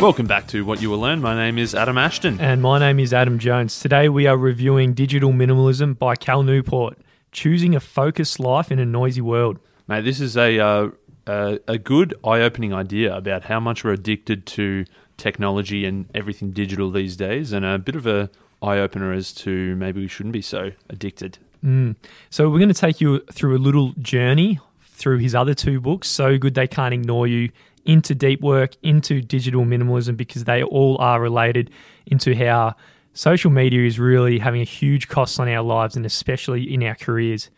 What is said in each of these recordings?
Welcome back to What You Will Learn. My name is Adam Ashton. And my name is Adam Jones. Today we are reviewing Digital Minimalism by Cal Newport Choosing a Focused Life in a Noisy World. Mate, this is a, uh, a, a good eye opening idea about how much we're addicted to technology and everything digital these days, and a bit of a eye opener as to maybe we shouldn't be so addicted. Mm. So we're going to take you through a little journey through his other two books, So Good They Can't Ignore You into deep work, into digital minimalism, because they all are related into how social media is really having a huge cost on our lives and especially in our careers.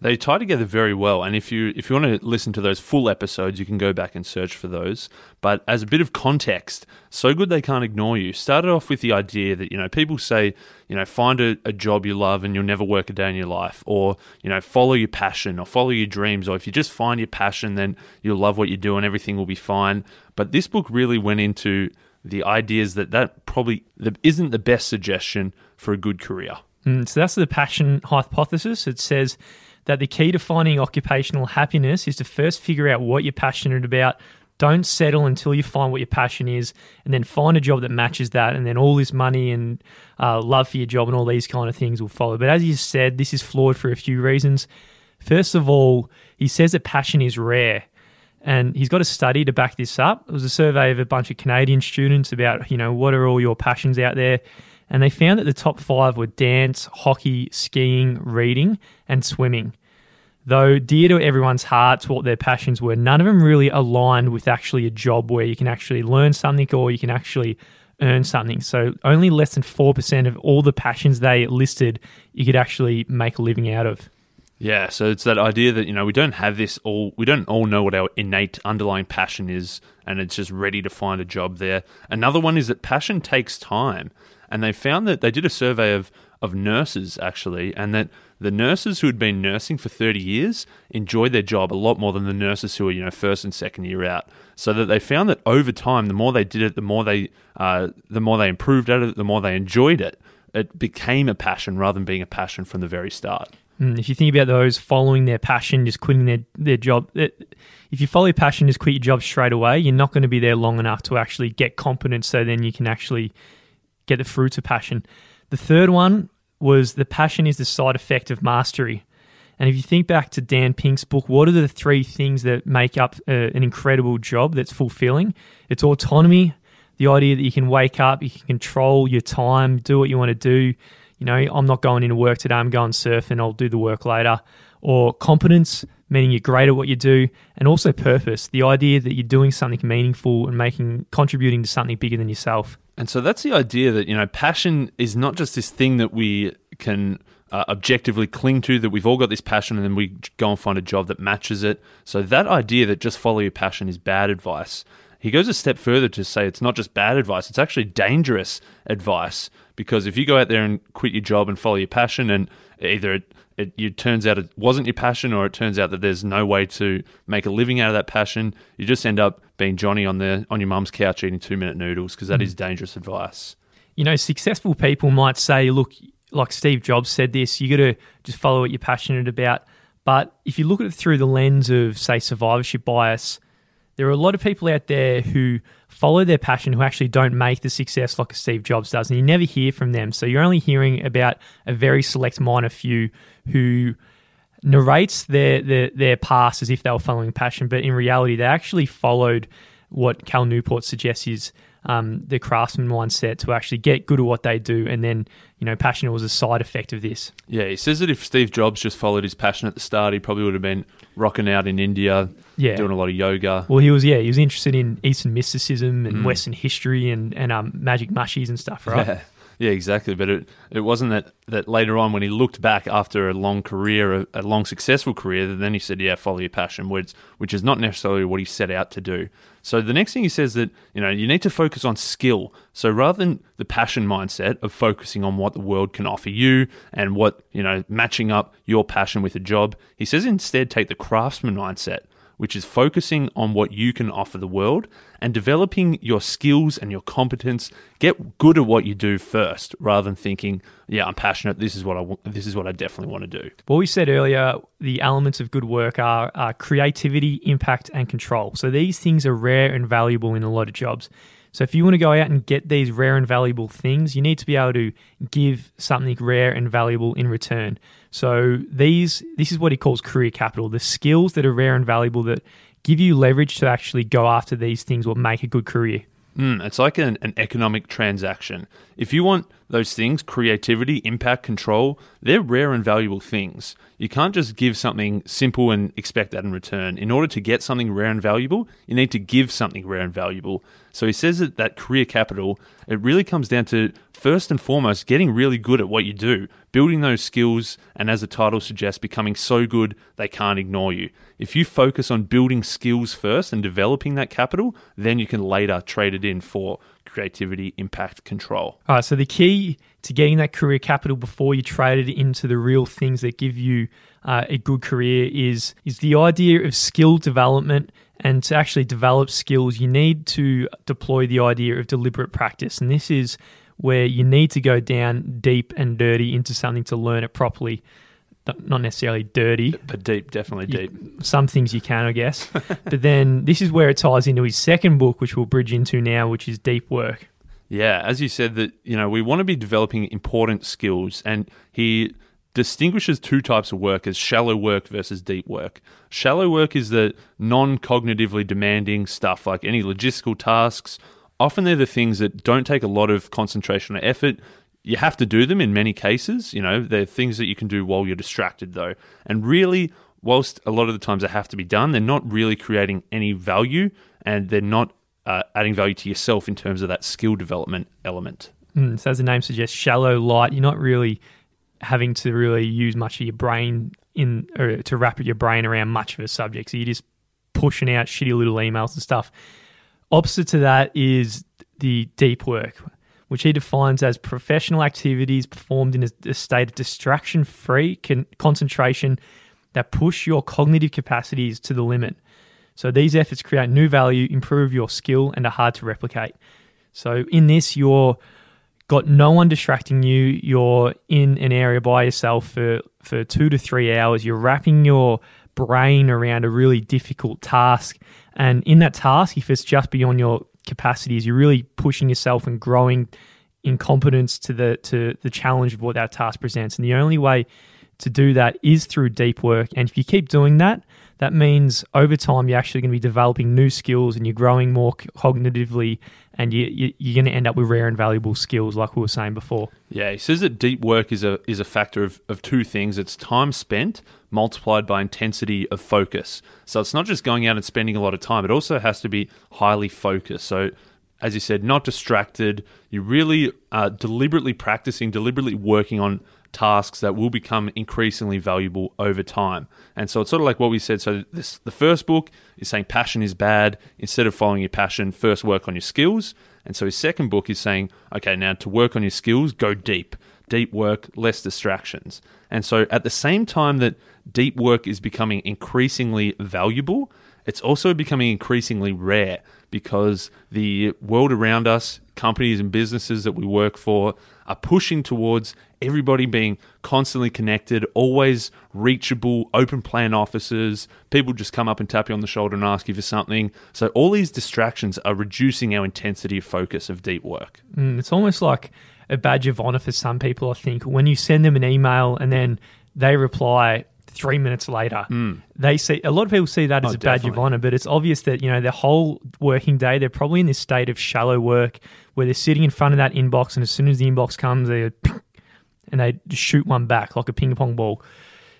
They tie together very well, and if you if you want to listen to those full episodes, you can go back and search for those. But as a bit of context, so good they can't ignore you. Started off with the idea that you know people say you know find a, a job you love and you'll never work a day in your life, or you know follow your passion or follow your dreams, or if you just find your passion, then you'll love what you do and everything will be fine. But this book really went into the ideas that that probably isn't the best suggestion for a good career. Mm, so that's the passion hypothesis. It says that the key to finding occupational happiness is to first figure out what you're passionate about. Don't settle until you find what your passion is, and then find a job that matches that, and then all this money and uh, love for your job and all these kind of things will follow. But as you said, this is flawed for a few reasons. First of all, he says that passion is rare. And he's got a study to back this up. It was a survey of a bunch of Canadian students about, you know, what are all your passions out there? And they found that the top five were dance, hockey, skiing, reading, and swimming. Though dear to everyone's hearts what their passions were, none of them really aligned with actually a job where you can actually learn something or you can actually earn something. So only less than 4% of all the passions they listed you could actually make a living out of. Yeah, so it's that idea that you know we don't have this all we don't all know what our innate underlying passion is and it's just ready to find a job there. Another one is that passion takes time. And they found that they did a survey of of nurses actually and that the nurses who had been nursing for 30 years enjoyed their job a lot more than the nurses who were, you know, first and second year out. So that they found that over time, the more they did it, the more they, uh, the more they improved at it, the more they enjoyed it. It became a passion rather than being a passion from the very start. Mm, if you think about those following their passion, just quitting their, their job, it, if you follow your passion, just quit your job straight away, you're not going to be there long enough to actually get competence so then you can actually get the fruits of passion. The third one was the passion is the side effect of mastery. And if you think back to Dan Pink's book, what are the three things that make up uh, an incredible job that's fulfilling? It's autonomy, the idea that you can wake up, you can control your time, do what you want to do. You know, I'm not going into work today, I'm going surfing, I'll do the work later. Or competence, meaning you're great at what you do, and also purpose, the idea that you're doing something meaningful and making contributing to something bigger than yourself. And so that's the idea that, you know, passion is not just this thing that we can uh, objectively cling to, that we've all got this passion and then we go and find a job that matches it. So that idea that just follow your passion is bad advice. He goes a step further to say it's not just bad advice, it's actually dangerous advice because if you go out there and quit your job and follow your passion and either it, it, it, turns out it wasn't your passion or it turns out that there's no way to make a living out of that passion. You just end up being johnny on the on your mum's couch eating two minute noodles because that mm. is dangerous advice. You know successful people might say look like steve jobs said this you got to just follow what you're passionate about. But if you look at it through the lens of say survivorship bias there are a lot of people out there who follow their passion who actually don't make the success like Steve Jobs does, and you never hear from them. So you're only hearing about a very select minor few who narrates their, their their past as if they were following passion, but in reality, they actually followed what Cal Newport suggests is um, the craftsman mindset to actually get good at what they do, and then you know, passion was a side effect of this. Yeah, he says that if Steve Jobs just followed his passion at the start, he probably would have been rocking out in India, yeah. doing a lot of yoga. Well, he was yeah, he was interested in Eastern mysticism and mm. Western history and and um, magic mushies and stuff, right? Yeah. Yeah, exactly. But it, it wasn't that, that later on when he looked back after a long career, a, a long successful career, that then he said, yeah, follow your passion, which, which is not necessarily what he set out to do. So the next thing he says that, you know, you need to focus on skill. So rather than the passion mindset of focusing on what the world can offer you and what, you know, matching up your passion with a job, he says instead take the craftsman mindset which is focusing on what you can offer the world and developing your skills and your competence. Get good at what you do first, rather than thinking, "Yeah, I'm passionate. This is what I. This is what I definitely want to do." What we said earlier, the elements of good work are, are creativity, impact, and control. So these things are rare and valuable in a lot of jobs. So if you want to go out and get these rare and valuable things, you need to be able to give something rare and valuable in return. So these this is what he calls career capital, the skills that are rare and valuable that give you leverage to actually go after these things will make a good career. Mm, it's like an, an economic transaction. If you want those things, creativity, impact, control, they're rare and valuable things. You can't just give something simple and expect that in return. In order to get something rare and valuable, you need to give something rare and valuable. So he says that that career capital, it really comes down to first and foremost getting really good at what you do, building those skills, and as the title suggests, becoming so good they can't ignore you. If you focus on building skills first and developing that capital, then you can later trade it in for creativity, impact, control. All right, so the key to getting that career capital before you trade it into the real things that give you uh, a good career is is the idea of skill development. And to actually develop skills, you need to deploy the idea of deliberate practice. And this is where you need to go down deep and dirty into something to learn it properly not necessarily dirty, but deep, definitely deep. some things you can, I guess. but then this is where it ties into his second book, which we'll bridge into now, which is Deep Work. Yeah, as you said, that you know we want to be developing important skills, and he distinguishes two types of work as shallow work versus deep work. Shallow work is the non-cognitively demanding stuff, like any logistical tasks. Often they're the things that don't take a lot of concentration or effort you have to do them in many cases. You know, they're things that you can do while you're distracted, though. And really, whilst a lot of the times they have to be done, they're not really creating any value and they're not uh, adding value to yourself in terms of that skill development element. Mm, so, as the name suggests, shallow, light, you're not really having to really use much of your brain in or to wrap your brain around much of a subject. So, you're just pushing out shitty little emails and stuff. Opposite to that is the deep work which he defines as professional activities performed in a, state of distraction free con- concentration that push your cognitive capacities to the limit. So these efforts create new value, improve your skill, and are hard to replicate. So in this, you're got no one distracting you. You're in an area by yourself for, for two to three hours. You're wrapping your brain around a really difficult task. And in that task, if it's just beyond your capacities. You're really pushing yourself and growing in competence to the to the challenge of what that task presents. And the only way to do that is through deep work. And if you keep doing that, that means over time you're actually going to be developing new skills and you're growing more cognitively and you, you, you're going to end up with rare and valuable skills like we were saying before. Yeah he says that deep work is a is a factor of, of two things. It's time spent multiplied by intensity of focus. So it's not just going out and spending a lot of time. It also has to be highly focused. So as you said not distracted. You're really are deliberately practicing deliberately working on tasks that will become increasingly valuable over time. And so it's sort of like what we said. So this the first book is saying passion is bad. Instead of following your passion, first work on your skills. And so his second book is saying, okay, now to work on your skills, go deep. Deep work, less distractions. And so at the same time that deep work is becoming increasingly valuable, it's also becoming increasingly rare because the world around us, companies and businesses that we work for, are pushing towards everybody being constantly connected, always reachable, open plan offices. People just come up and tap you on the shoulder and ask you for something. So all these distractions are reducing our intensity of focus of deep work. Mm, it's almost like a badge of honor for some people, I think, when you send them an email and then they reply three minutes later. Mm. They see a lot of people see that as oh, a badge definitely. of honor, but it's obvious that you know their whole working day they're probably in this state of shallow work where they're sitting in front of that inbox, and as soon as the inbox comes, they and they shoot one back like a ping pong ball.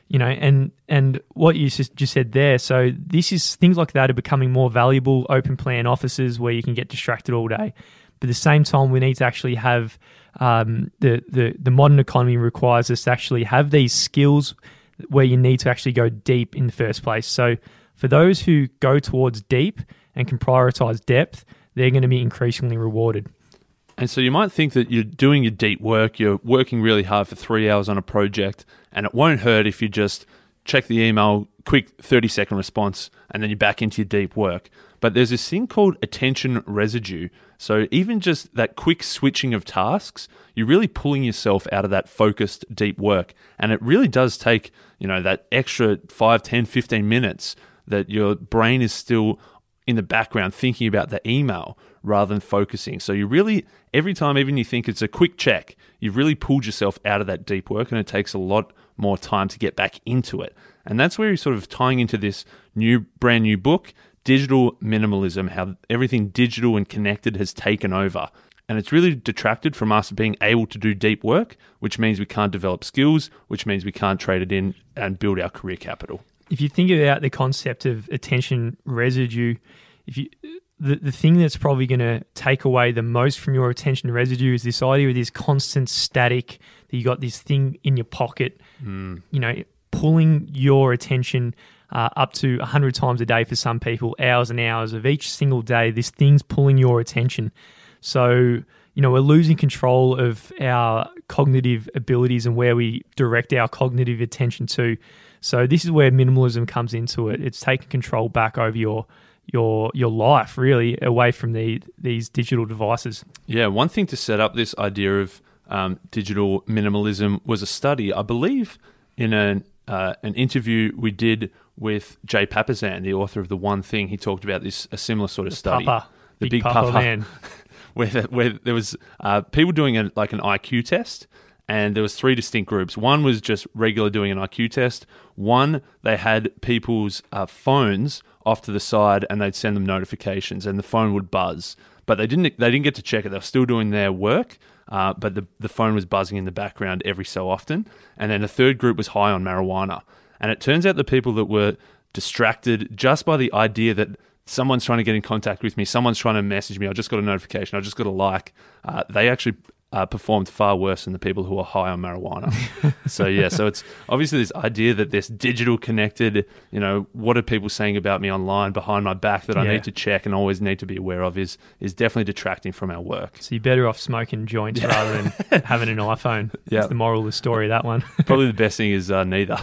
You know, and and what you just, said there. So this is things like that are becoming more valuable. Open plan offices where you can get distracted all day, but at the same time, we need to actually have um, the the the modern economy requires us to actually have these skills where you need to actually go deep in the first place. So for those who go towards deep and can prioritize depth, they're going to be increasingly rewarded. And so you might think that you're doing your deep work, you're working really hard for three hours on a project, and it won't hurt if you just check the email, quick 30 second response, and then you're back into your deep work. But there's this thing called attention residue. So even just that quick switching of tasks, you're really pulling yourself out of that focused deep work. And it really does take, you know, that extra 5, 10, 15 minutes that your brain is still in the background thinking about the email rather than focusing. So you really, every time, even you think it's a quick check, you've really pulled yourself out of that deep work and it takes a lot more time to get back into it. And that's where he's sort of tying into this new, brand new book, Digital Minimalism, how everything digital and connected has taken over. And it's really detracted from us being able to do deep work, which means we can't develop skills, which means we can't trade it in and build our career capital. If you think about the concept of attention residue, if you the, the thing that's probably going to take away the most from your attention residue is this idea of this constant static that you got this thing in your pocket, mm. you know, pulling your attention uh, up to 100 times a day for some people, hours and hours of each single day. This thing's pulling your attention. So, you know, we're losing control of our cognitive abilities and where we direct our cognitive attention to. So, this is where minimalism comes into it. It's taking control back over your your your life really away from the these digital devices. Yeah, one thing to set up this idea of um, digital minimalism was a study, I believe, in an uh, an interview we did with Jay Papasan, the author of the One Thing. He talked about this a similar sort of study, Papa, the big, big, Papa, Papa, man. where the, where there was uh, people doing a, like an IQ test, and there was three distinct groups. One was just regular doing an IQ test. One they had people's uh, phones off to the side, and they'd send them notifications, and the phone would buzz. But they didn't they didn't get to check it. They were still doing their work, uh, but the the phone was buzzing in the background every so often. And then the third group was high on marijuana. And it turns out the people that were distracted just by the idea that someone's trying to get in contact with me, someone's trying to message me, I just got a notification, I just got a like, uh, they actually uh, performed far worse than the people who are high on marijuana. so yeah, so it's obviously this idea that this digital connected, you know, what are people saying about me online behind my back that I Yeah. need to check and always need to be aware of is is definitely detracting from our work. So you're better off smoking joints rather than having an iPhone. Yeah. That's the moral of the story. That one. Probably the best thing is uh, neither.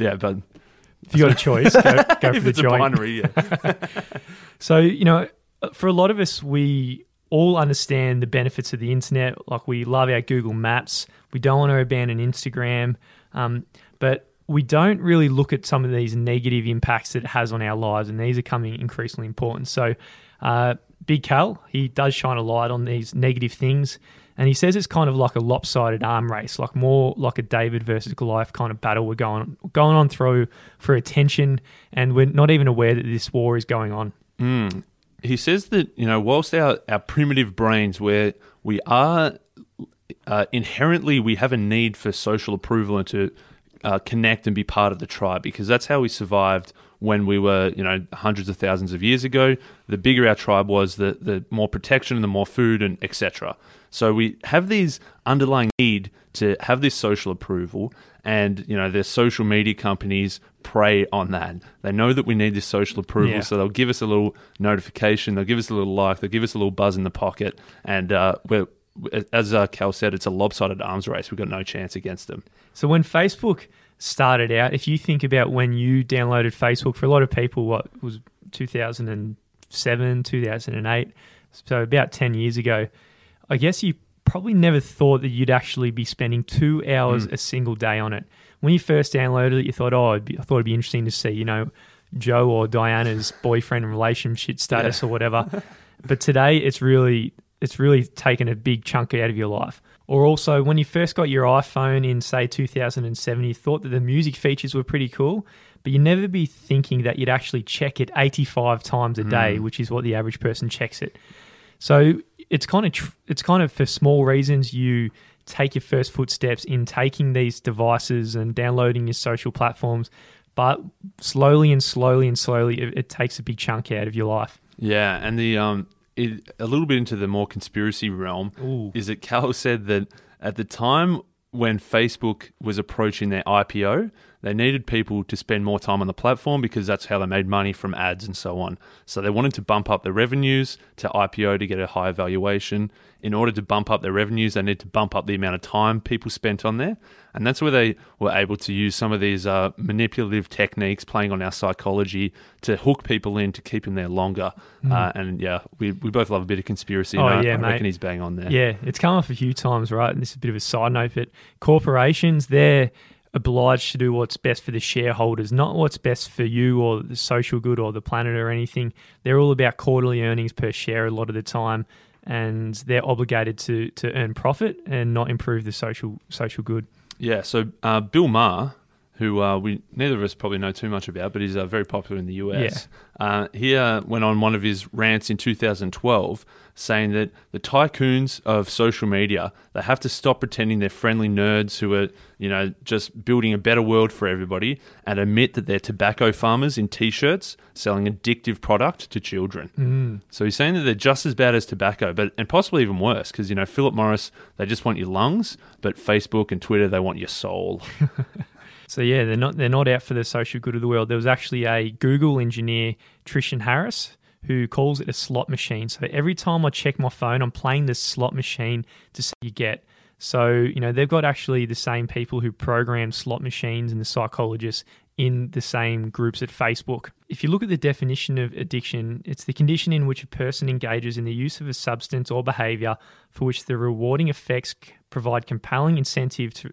Yeah, but if you got a choice, go, go for the a joint. binary, yeah. So, you know, for a lot of us, we all understand the benefits of the internet. Like, we love our Google Maps. We don't want to abandon Instagram. Um, but we don't really look at some of these negative impacts that it has on our lives. And these are coming increasingly important. So, uh, Big Cal, he does shine a light on these negative things. And he says it's kind of like a lopsided arm race, like more like a David versus Goliath kind of battle we're going going on through for attention, and we're not even aware that this war is going on. Mm. He says that you know, whilst our, our primitive brains, where we are uh, inherently, we have a need for social approval and to uh, connect and be part of the tribe because that's how we survived when we were, you know, hundreds of thousands of years ago. The bigger our tribe was, the the more protection and the more food and etc. So we have these underlying need to have this social approval, and you know, the social media companies prey on that. They know that we need this social approval, Yeah. so they'll give us a little notification, they'll give us a little like, they'll give us a little buzz in the pocket, and uh, we're as uh, Cal said, it's a lopsided arms race. We've got no chance against them. So when Facebook started out, if you think about when you downloaded Facebook, for a lot of people, what was 2007, 2008, so about 10 years ago, I guess you probably never thought that you'd actually be spending two hours Mm. a single day on it. When you first downloaded it, you thought, oh, be, I thought it'd be interesting to see, you know, Joe or Diana's boyfriend and relationship status or whatever. but today, it's really it's really taken a big chunk out of your life. Or also, when you first got your iPhone in, say, 2007, you thought that the music features were pretty cool, but you'd never be thinking that you'd actually check it 85 times a day, which is what the average person checks it. So it's kind of tr- it's kind of for small reasons you take your first footsteps in taking these devices and downloading your social platforms, but slowly and slowly and slowly it, it takes a big chunk out of your life. Yeah, and the um, it, a little bit into the more conspiracy realm Ooh. is that Cal said that at the time when Facebook was approaching their IPO, they needed people to spend more time on the platform because that's how they made money from ads and so on. So they wanted to bump up their revenues to IPO to get a higher valuation. In order to bump up their revenues, they need to bump up the amount of time people spent on there. And that's where they were able to use some of these uh, manipulative techniques, playing on our psychology, to hook people in to keep them there longer. Uh, and yeah, we, we both love a bit of conspiracy. Oh, I, yeah, I mate. reckon he's bang on there. Yeah, it's come up a few times, right? And this is a bit of a side note, but corporations, they're obliged to do what's best for the shareholders, not what's best for you or the social good or the planet or anything. They're all about quarterly earnings per share a lot of the time, and they're obligated to to earn profit and not improve the social social good. Yeah. So uh, Bill Maher, who uh, we neither of us probably know too much about, but he's uh, very popular in the US. Uh, he uh, went on one of his rants in 2012 saying that the tycoons of social media they have to stop pretending they're friendly nerds who are you know just building a better world for everybody and admit that they're tobacco farmers in t-shirts selling addictive product to children. Mm. So he's saying that they're just as bad as tobacco, but and possibly even worse because you know Philip Morris they just want your lungs, but Facebook and Twitter they want your soul. So yeah, they're not they're not out for the social good of the world. There was actually a Google engineer, Tristan Harris, who calls it a slot machine. So every time I check my phone, I'm playing this slot machine to see you get. So you know they've got actually the same people who program slot machines and the psychologists in the same groups at Facebook. If you look at the definition of addiction, it's the condition in which a person engages in the use of a substance or behavior for which the rewarding effects provide compelling incentive to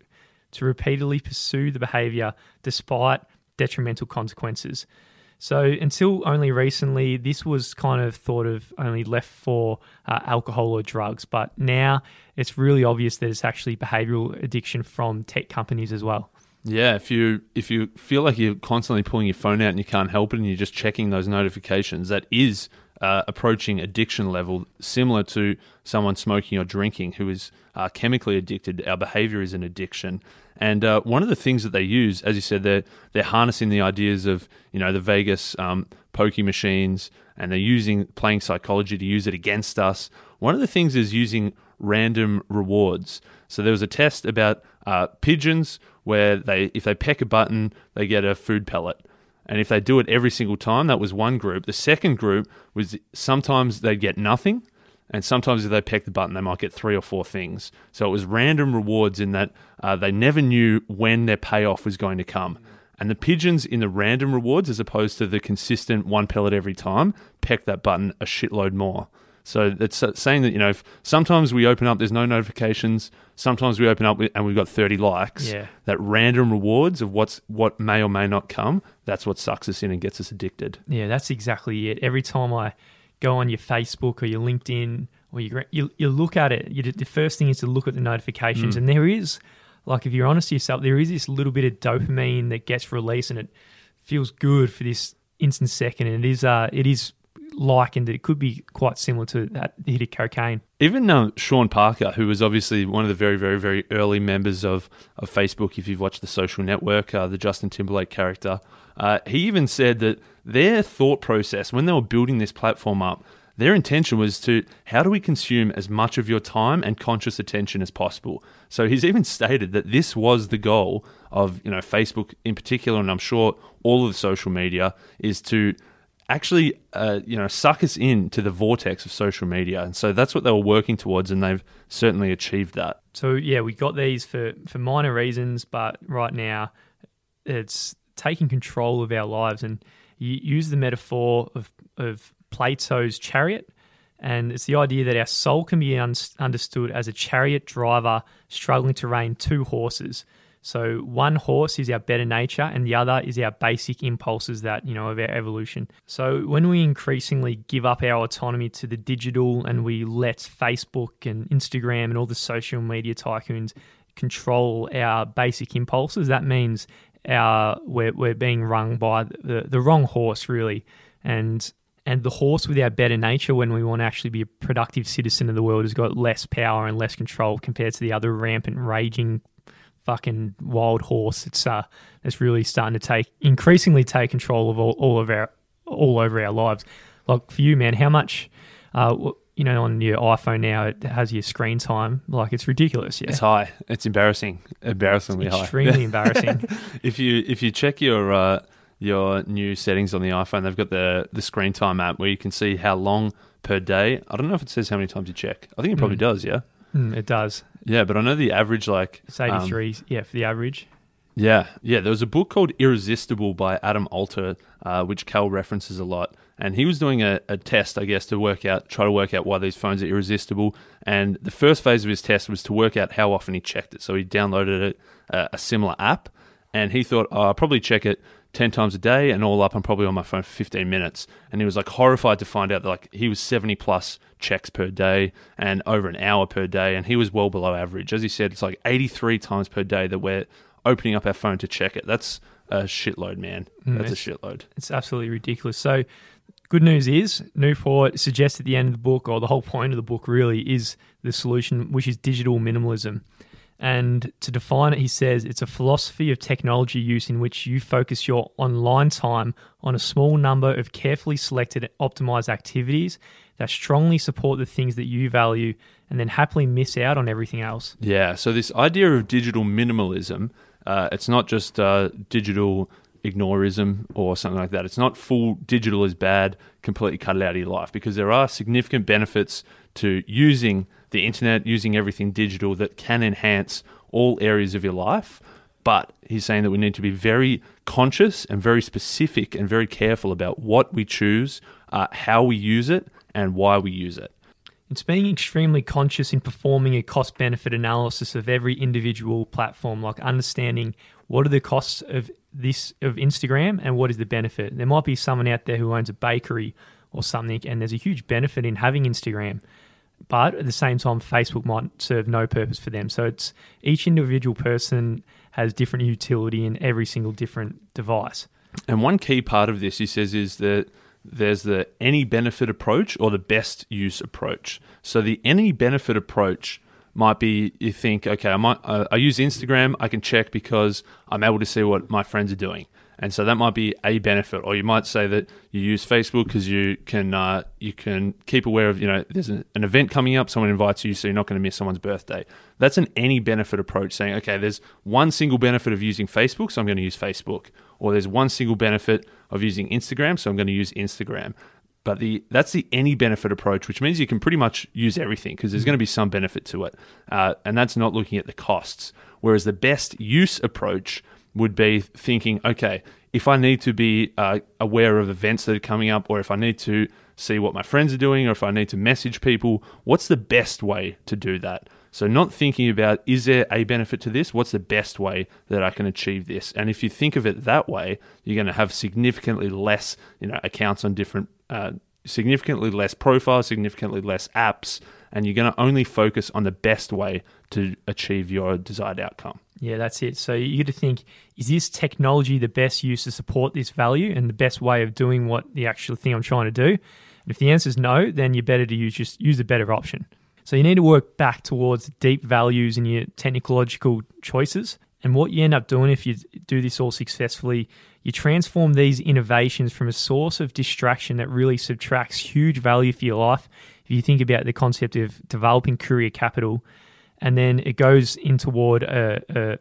to repeatedly pursue the behavior despite detrimental consequences. So, until only recently, this was kind of thought of only left for uh, alcohol or drugs, but now it's really obvious that it's actually behavioral addiction from tech companies as well. Yeah, if you if you feel like you're constantly pulling your phone out and you can't help it, and you're just checking those notifications, that is uh, approaching addiction level, similar to someone smoking or drinking who is uh, chemically addicted. Our behavior is an addiction, and uh, one of the things that they use, as you said, they're they're harnessing the ideas of you know the Vegas um, pokey machines, and they're using playing psychology to use it against us. One of the things is using random rewards. So there was a test about uh, pigeons where they if they peck a button, they get a food pellet. And if they do it every single time, that was one group. The second group was sometimes they'd get nothing, and sometimes if they peck the button, they might get three or four things. So it was random rewards in that uh, they never knew when their payoff was going to come. And the pigeons in the random rewards, as opposed to the consistent one pellet every time, peck that button a shitload more. So it's saying that you know sometimes we open up, there's no notifications. Sometimes we open up and we've got 30 likes. Yeah. That random rewards of what's what may or may not come. That's what sucks us in and gets us addicted. Yeah, that's exactly it. Every time I go on your Facebook or your LinkedIn or you you, you look at it, you, the first thing is to look at the notifications, Mm. and there is like if you're honest to yourself, there is this little bit of dopamine that gets released, and it feels good for this instant second, and it is uh it is likened. It could be quite similar to that hit of cocaine. Even uh, Sean Parker, who was obviously one of the very, very, very early members of, of Facebook, if you've watched The Social Network, uh, the Justin Timberlake character, uh, he even said that their thought process when they were building this platform up, their intention was to how do we consume as much of your time and conscious attention as possible. So he's even stated that this was the goal of you know Facebook in particular, and I'm sure all of the social media is to actually uh, you know suck us into the vortex of social media and so that's what they were working towards and they've certainly achieved that So yeah, we got these for for minor reasons, but right now it's taking control of our lives. And you use the metaphor of of Plato's chariot, and it's the idea that our soul can be un- understood as a chariot driver struggling to rein two horses. So one horse is our better nature, and the other is our basic impulses that you know of our evolution. So when we increasingly give up our autonomy to the digital, and we let Facebook and Instagram and all the social media tycoons control our basic impulses, that means our we're we're being rung by the the wrong horse really, and and the horse with our better nature when we want to actually be a productive citizen of the world has got less power and less control compared to the other rampant raging fucking wild horse. It's uh, it's really starting to take increasingly take control of all, all of our all over our lives. Like for you, man, how much, uh, you know, on your iPhone now it has your screen time. Like it's ridiculous. Yeah, it's high it's embarrassing embarrassingly high extremely embarrassing. if you if you check your uh, your new settings on the iphone they've got the the screen time app where you can see how long per day i don't know if it says how many times you check i think it probably Mm. does yeah Mm, it does. Yeah but i know the average like It's um, 83, yeah, for the average. Yeah, yeah. There was a book called Irresistible by Adam Alter, uh, which Cal references a lot. And he was doing a, a test, I guess, to work out, try to work out why these phones are irresistible. And the first phase of his test was to work out how often he checked it. So he downloaded it, uh, a similar app, and he thought, oh, I'll probably check it 10 times a day and all up I'm probably on my phone for 15 minutes. And he was like horrified to find out that like he was 70 plus checks per day and over an hour per day and he was well below average. As he said it's like 83 times per day that we're opening up our phone to check it. That's a shitload man. Mm, that's a shitload. It's absolutely ridiculous. So, good news is Newport suggests at the end of the book, or the whole point of the book really, is the solution, which is digital minimalism. And to define it, he says it's a philosophy of technology use in which you focus your online time on a small number of carefully selected optimized activities that strongly support the things that you value and then happily miss out on everything else. Yeah. So this idea of digital minimalism, uh, it's not just uh, digital ignorism or something like that. It's not full digital is bad, completely cut it out of your life because there are significant benefits to using the internet, using everything digital that can enhance all areas of your life. But he's saying that we need to be very conscious and very specific and very careful about what we choose, uh, how we use it, and why we use it. It's being extremely conscious in performing a cost benefit analysis of every individual platform, like understanding what are the costs of this of Instagram and what is the benefit. There might be someone out there who owns a bakery or something, and there's a huge benefit in having Instagram. But at the same time, Facebook might serve no purpose for them. So it's each individual person has different utility in every single different device. And one key part of this, he says, is that there's the any benefit approach or the best use approach. So the any benefit approach might be you think, okay, I might uh, I use Instagram, I can check because I'm able to see what my friends are doing, and so that might be a benefit. Or you might say that you use Facebook because you can uh, you can keep aware of you know there's an, an event coming up, someone invites you, so you're not going to miss someone's birthday. That's an any benefit approach, saying okay, there's one single benefit of using Facebook, so I'm going to use Facebook, or there's one single benefit of using Instagram, so I'm going to use Instagram. But the that's the any benefit approach, which means you can pretty much use everything because there's going to be some benefit to it, uh, and that's not looking at the costs. Whereas the best use approach would be thinking, okay, if I need to be uh, aware of events that are coming up, or if I need to see what my friends are doing, or if I need to message people, what's the best way to do that? So, not thinking about is there a benefit to this? What's the best way that I can achieve this? And if you think of it that way, you're going to have significantly less, you know, accounts on different, uh, significantly less profiles, significantly less apps, and you're going to only focus on the best way to achieve your desired outcome. Yeah, that's it. So you got to think: is this technology the best use to support this value and the best way of doing what the actual thing I'm trying to do? And if the answer is no, then you're better to use just use a better option. So you need to work back towards deep values in your technological choices. And what you end up doing if you do this all successfully, you transform these innovations from a source of distraction that really subtracts huge value for your life. If you think about the concept of developing career capital, and then it goes in toward uh, uh,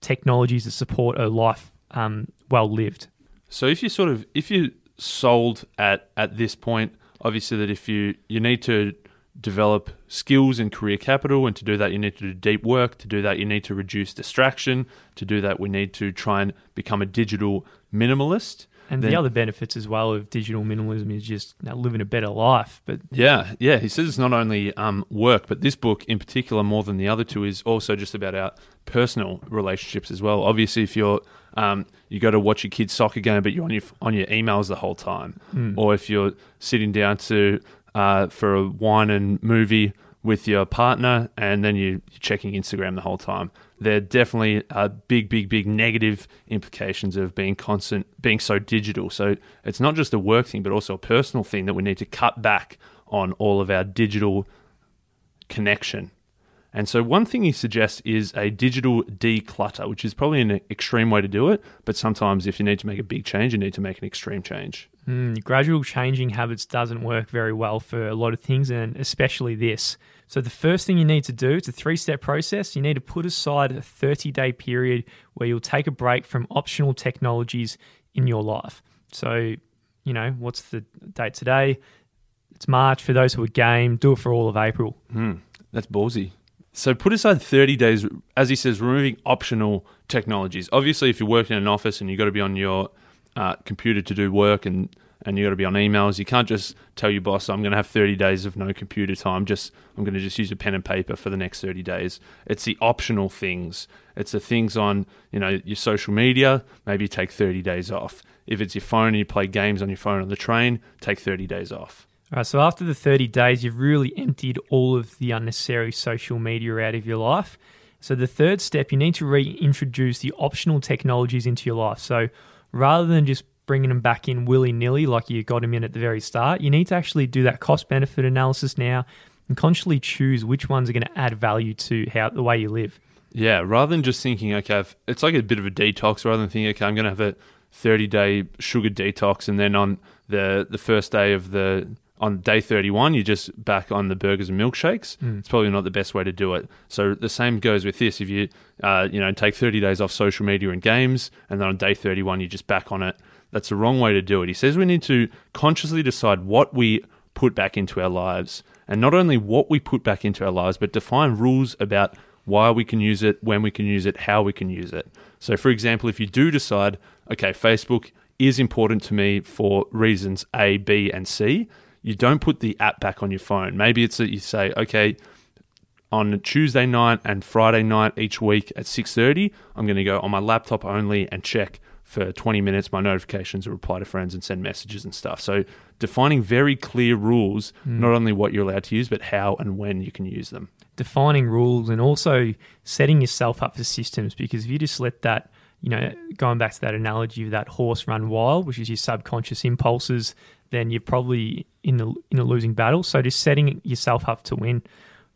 technologies that support a life um, well lived. So if you sort of if you sold at at this point, obviously that if you you need to develop skills and career capital and to do that you need to do deep work to do that you need to reduce distraction to do that we need to try and become a digital minimalist And Then- the other benefits as well of digital minimalism is just you know, living a better life. But Yeah, yeah. He says it's not only um, work, but this book in particular, more than the other two, is also just about our personal relationships as well. Obviously, if you're um, you go to watch your kid's soccer game, but you're on your on your emails the whole time, or if you're sitting down to uh, for a wine and movie with your partner, and then you, you're checking Instagram the whole time. There are definitely are big, big, big negative implications of being constant, being so digital. So it's not just a work thing, but also a personal thing that we need to cut back on all of our digital connection. And so, one thing he suggests is a digital declutter, which is probably an extreme way to do it. But sometimes, if you need to make a big change, you need to make an extreme change. mm, gradual changing habits doesn't work very well for a lot of things, and especially this. So, the first thing you need to do, it's a three step process. You need to put aside a 30 day period where you'll take a break from optional technologies in your life. So, you know, what's the date today? It's March. For those who are game, do it for all of April. Hmm, that's ballsy. So put aside 30 days, as he says, removing optional technologies. Obviously, if you're working in an office and you've got to be on your uh, computer to do work and, and you got to be on emails. You can't just tell your boss, "I'm going to have 30 days of no computer time. Just I'm going to just use a pen and paper for the next 30 days." It's the optional things. It's the things on you know your social media. Maybe take 30 days off. If it's your phone and you play games on your phone on the train, take 30 days off. All right, so after the 30 days, you've really emptied all of the unnecessary social media out of your life. So, the third step, you need to reintroduce the optional technologies into your life. So, rather than just bringing them back in willy nilly like you got them in at the very start, you need to actually do that cost benefit analysis now and consciously choose which ones are going to add value to how the way you live. Yeah, rather than just thinking, okay, it's like a bit of a detox, rather than thinking, okay, I'm going to have a 30 day sugar detox, and then on the the first day of the on day 31, you're just back on the burgers and milkshakes. Mm. It's probably not the best way to do it. So the same goes with this. If you, uh, you know, take 30 days off social media and games, and then on day 31, you're just back on it. That's the wrong way to do it. He says we need to consciously decide what we put back into our lives, and not only what we put back into our lives, but define rules about why we can use it, when we can use it, how we can use it. So, for example, if you do decide, okay, Facebook is important to me for reasons A, B, and C, you don't put the app back on your phone. Maybe it's that you say, okay, on Tuesday night and Friday night each week at 6:30, I'm going to go on my laptop only and check for 20 minutes my notifications or reply to friends and send messages and stuff. So defining very clear rules, mm. not only what you're allowed to use, but how and when you can use them. Defining rules and also setting yourself up for systems because if you just let that you know, going back to that analogy of that horse run wild, which is your subconscious impulses, then you're probably in a, in a losing battle. So just setting yourself up to win.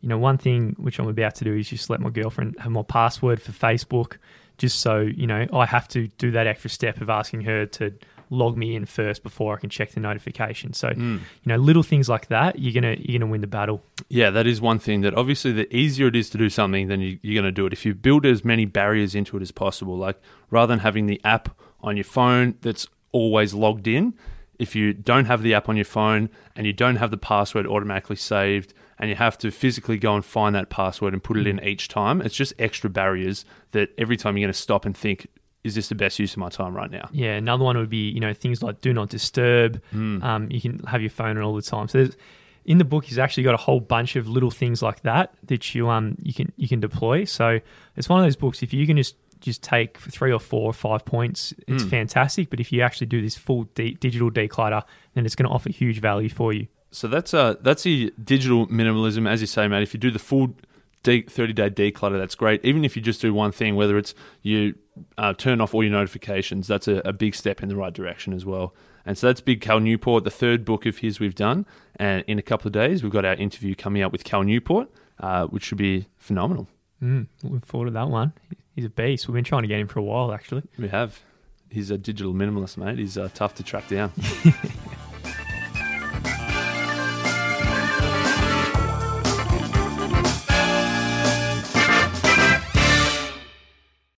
You know, one thing which I'm about to do is just let my girlfriend have my password for Facebook, just so you know I have to do that extra step of asking her to log me in first before I can check the notification. So, mm. you know, little things like that, you're gonna you're gonna win the battle. Yeah, that is one thing that obviously the easier it is to do something, then you, you're gonna do it. If you build as many barriers into it as possible, like rather than having the app on your phone that's always logged in, if you don't have the app on your phone and you don't have the password automatically saved and you have to physically go and find that password and put it in mm. each time, it's just extra barriers that every time you're going to stop and think, is this the best use of my time right now? Yeah, another one would be, you know, things like do not disturb. Mm. Um, you can have your phone on all the time. So there's, in the book, he's actually got a whole bunch of little things like that that you um you can you can deploy. So it's one of those books. If you can just just take three or four or five points, it's mm. fantastic. But if you actually do this full de- digital declutter, then it's going to offer huge value for you. So that's uh that's the digital minimalism, as you say, mate. If you do the full de- thirty day declutter, that's great. Even if you just do one thing, whether it's you uh, turn off all your notifications, that's a, a big step in the right direction as well. And so that's Big Cal Newport, the third book of his we've done. And in a couple of days, we've got our interview coming up with Cal Newport, uh, which should be phenomenal. Mm, looking forward to that one. He's a beast. We've been trying to get him for a while, actually. We have. He's a digital minimalist, mate. He's uh, tough to track down.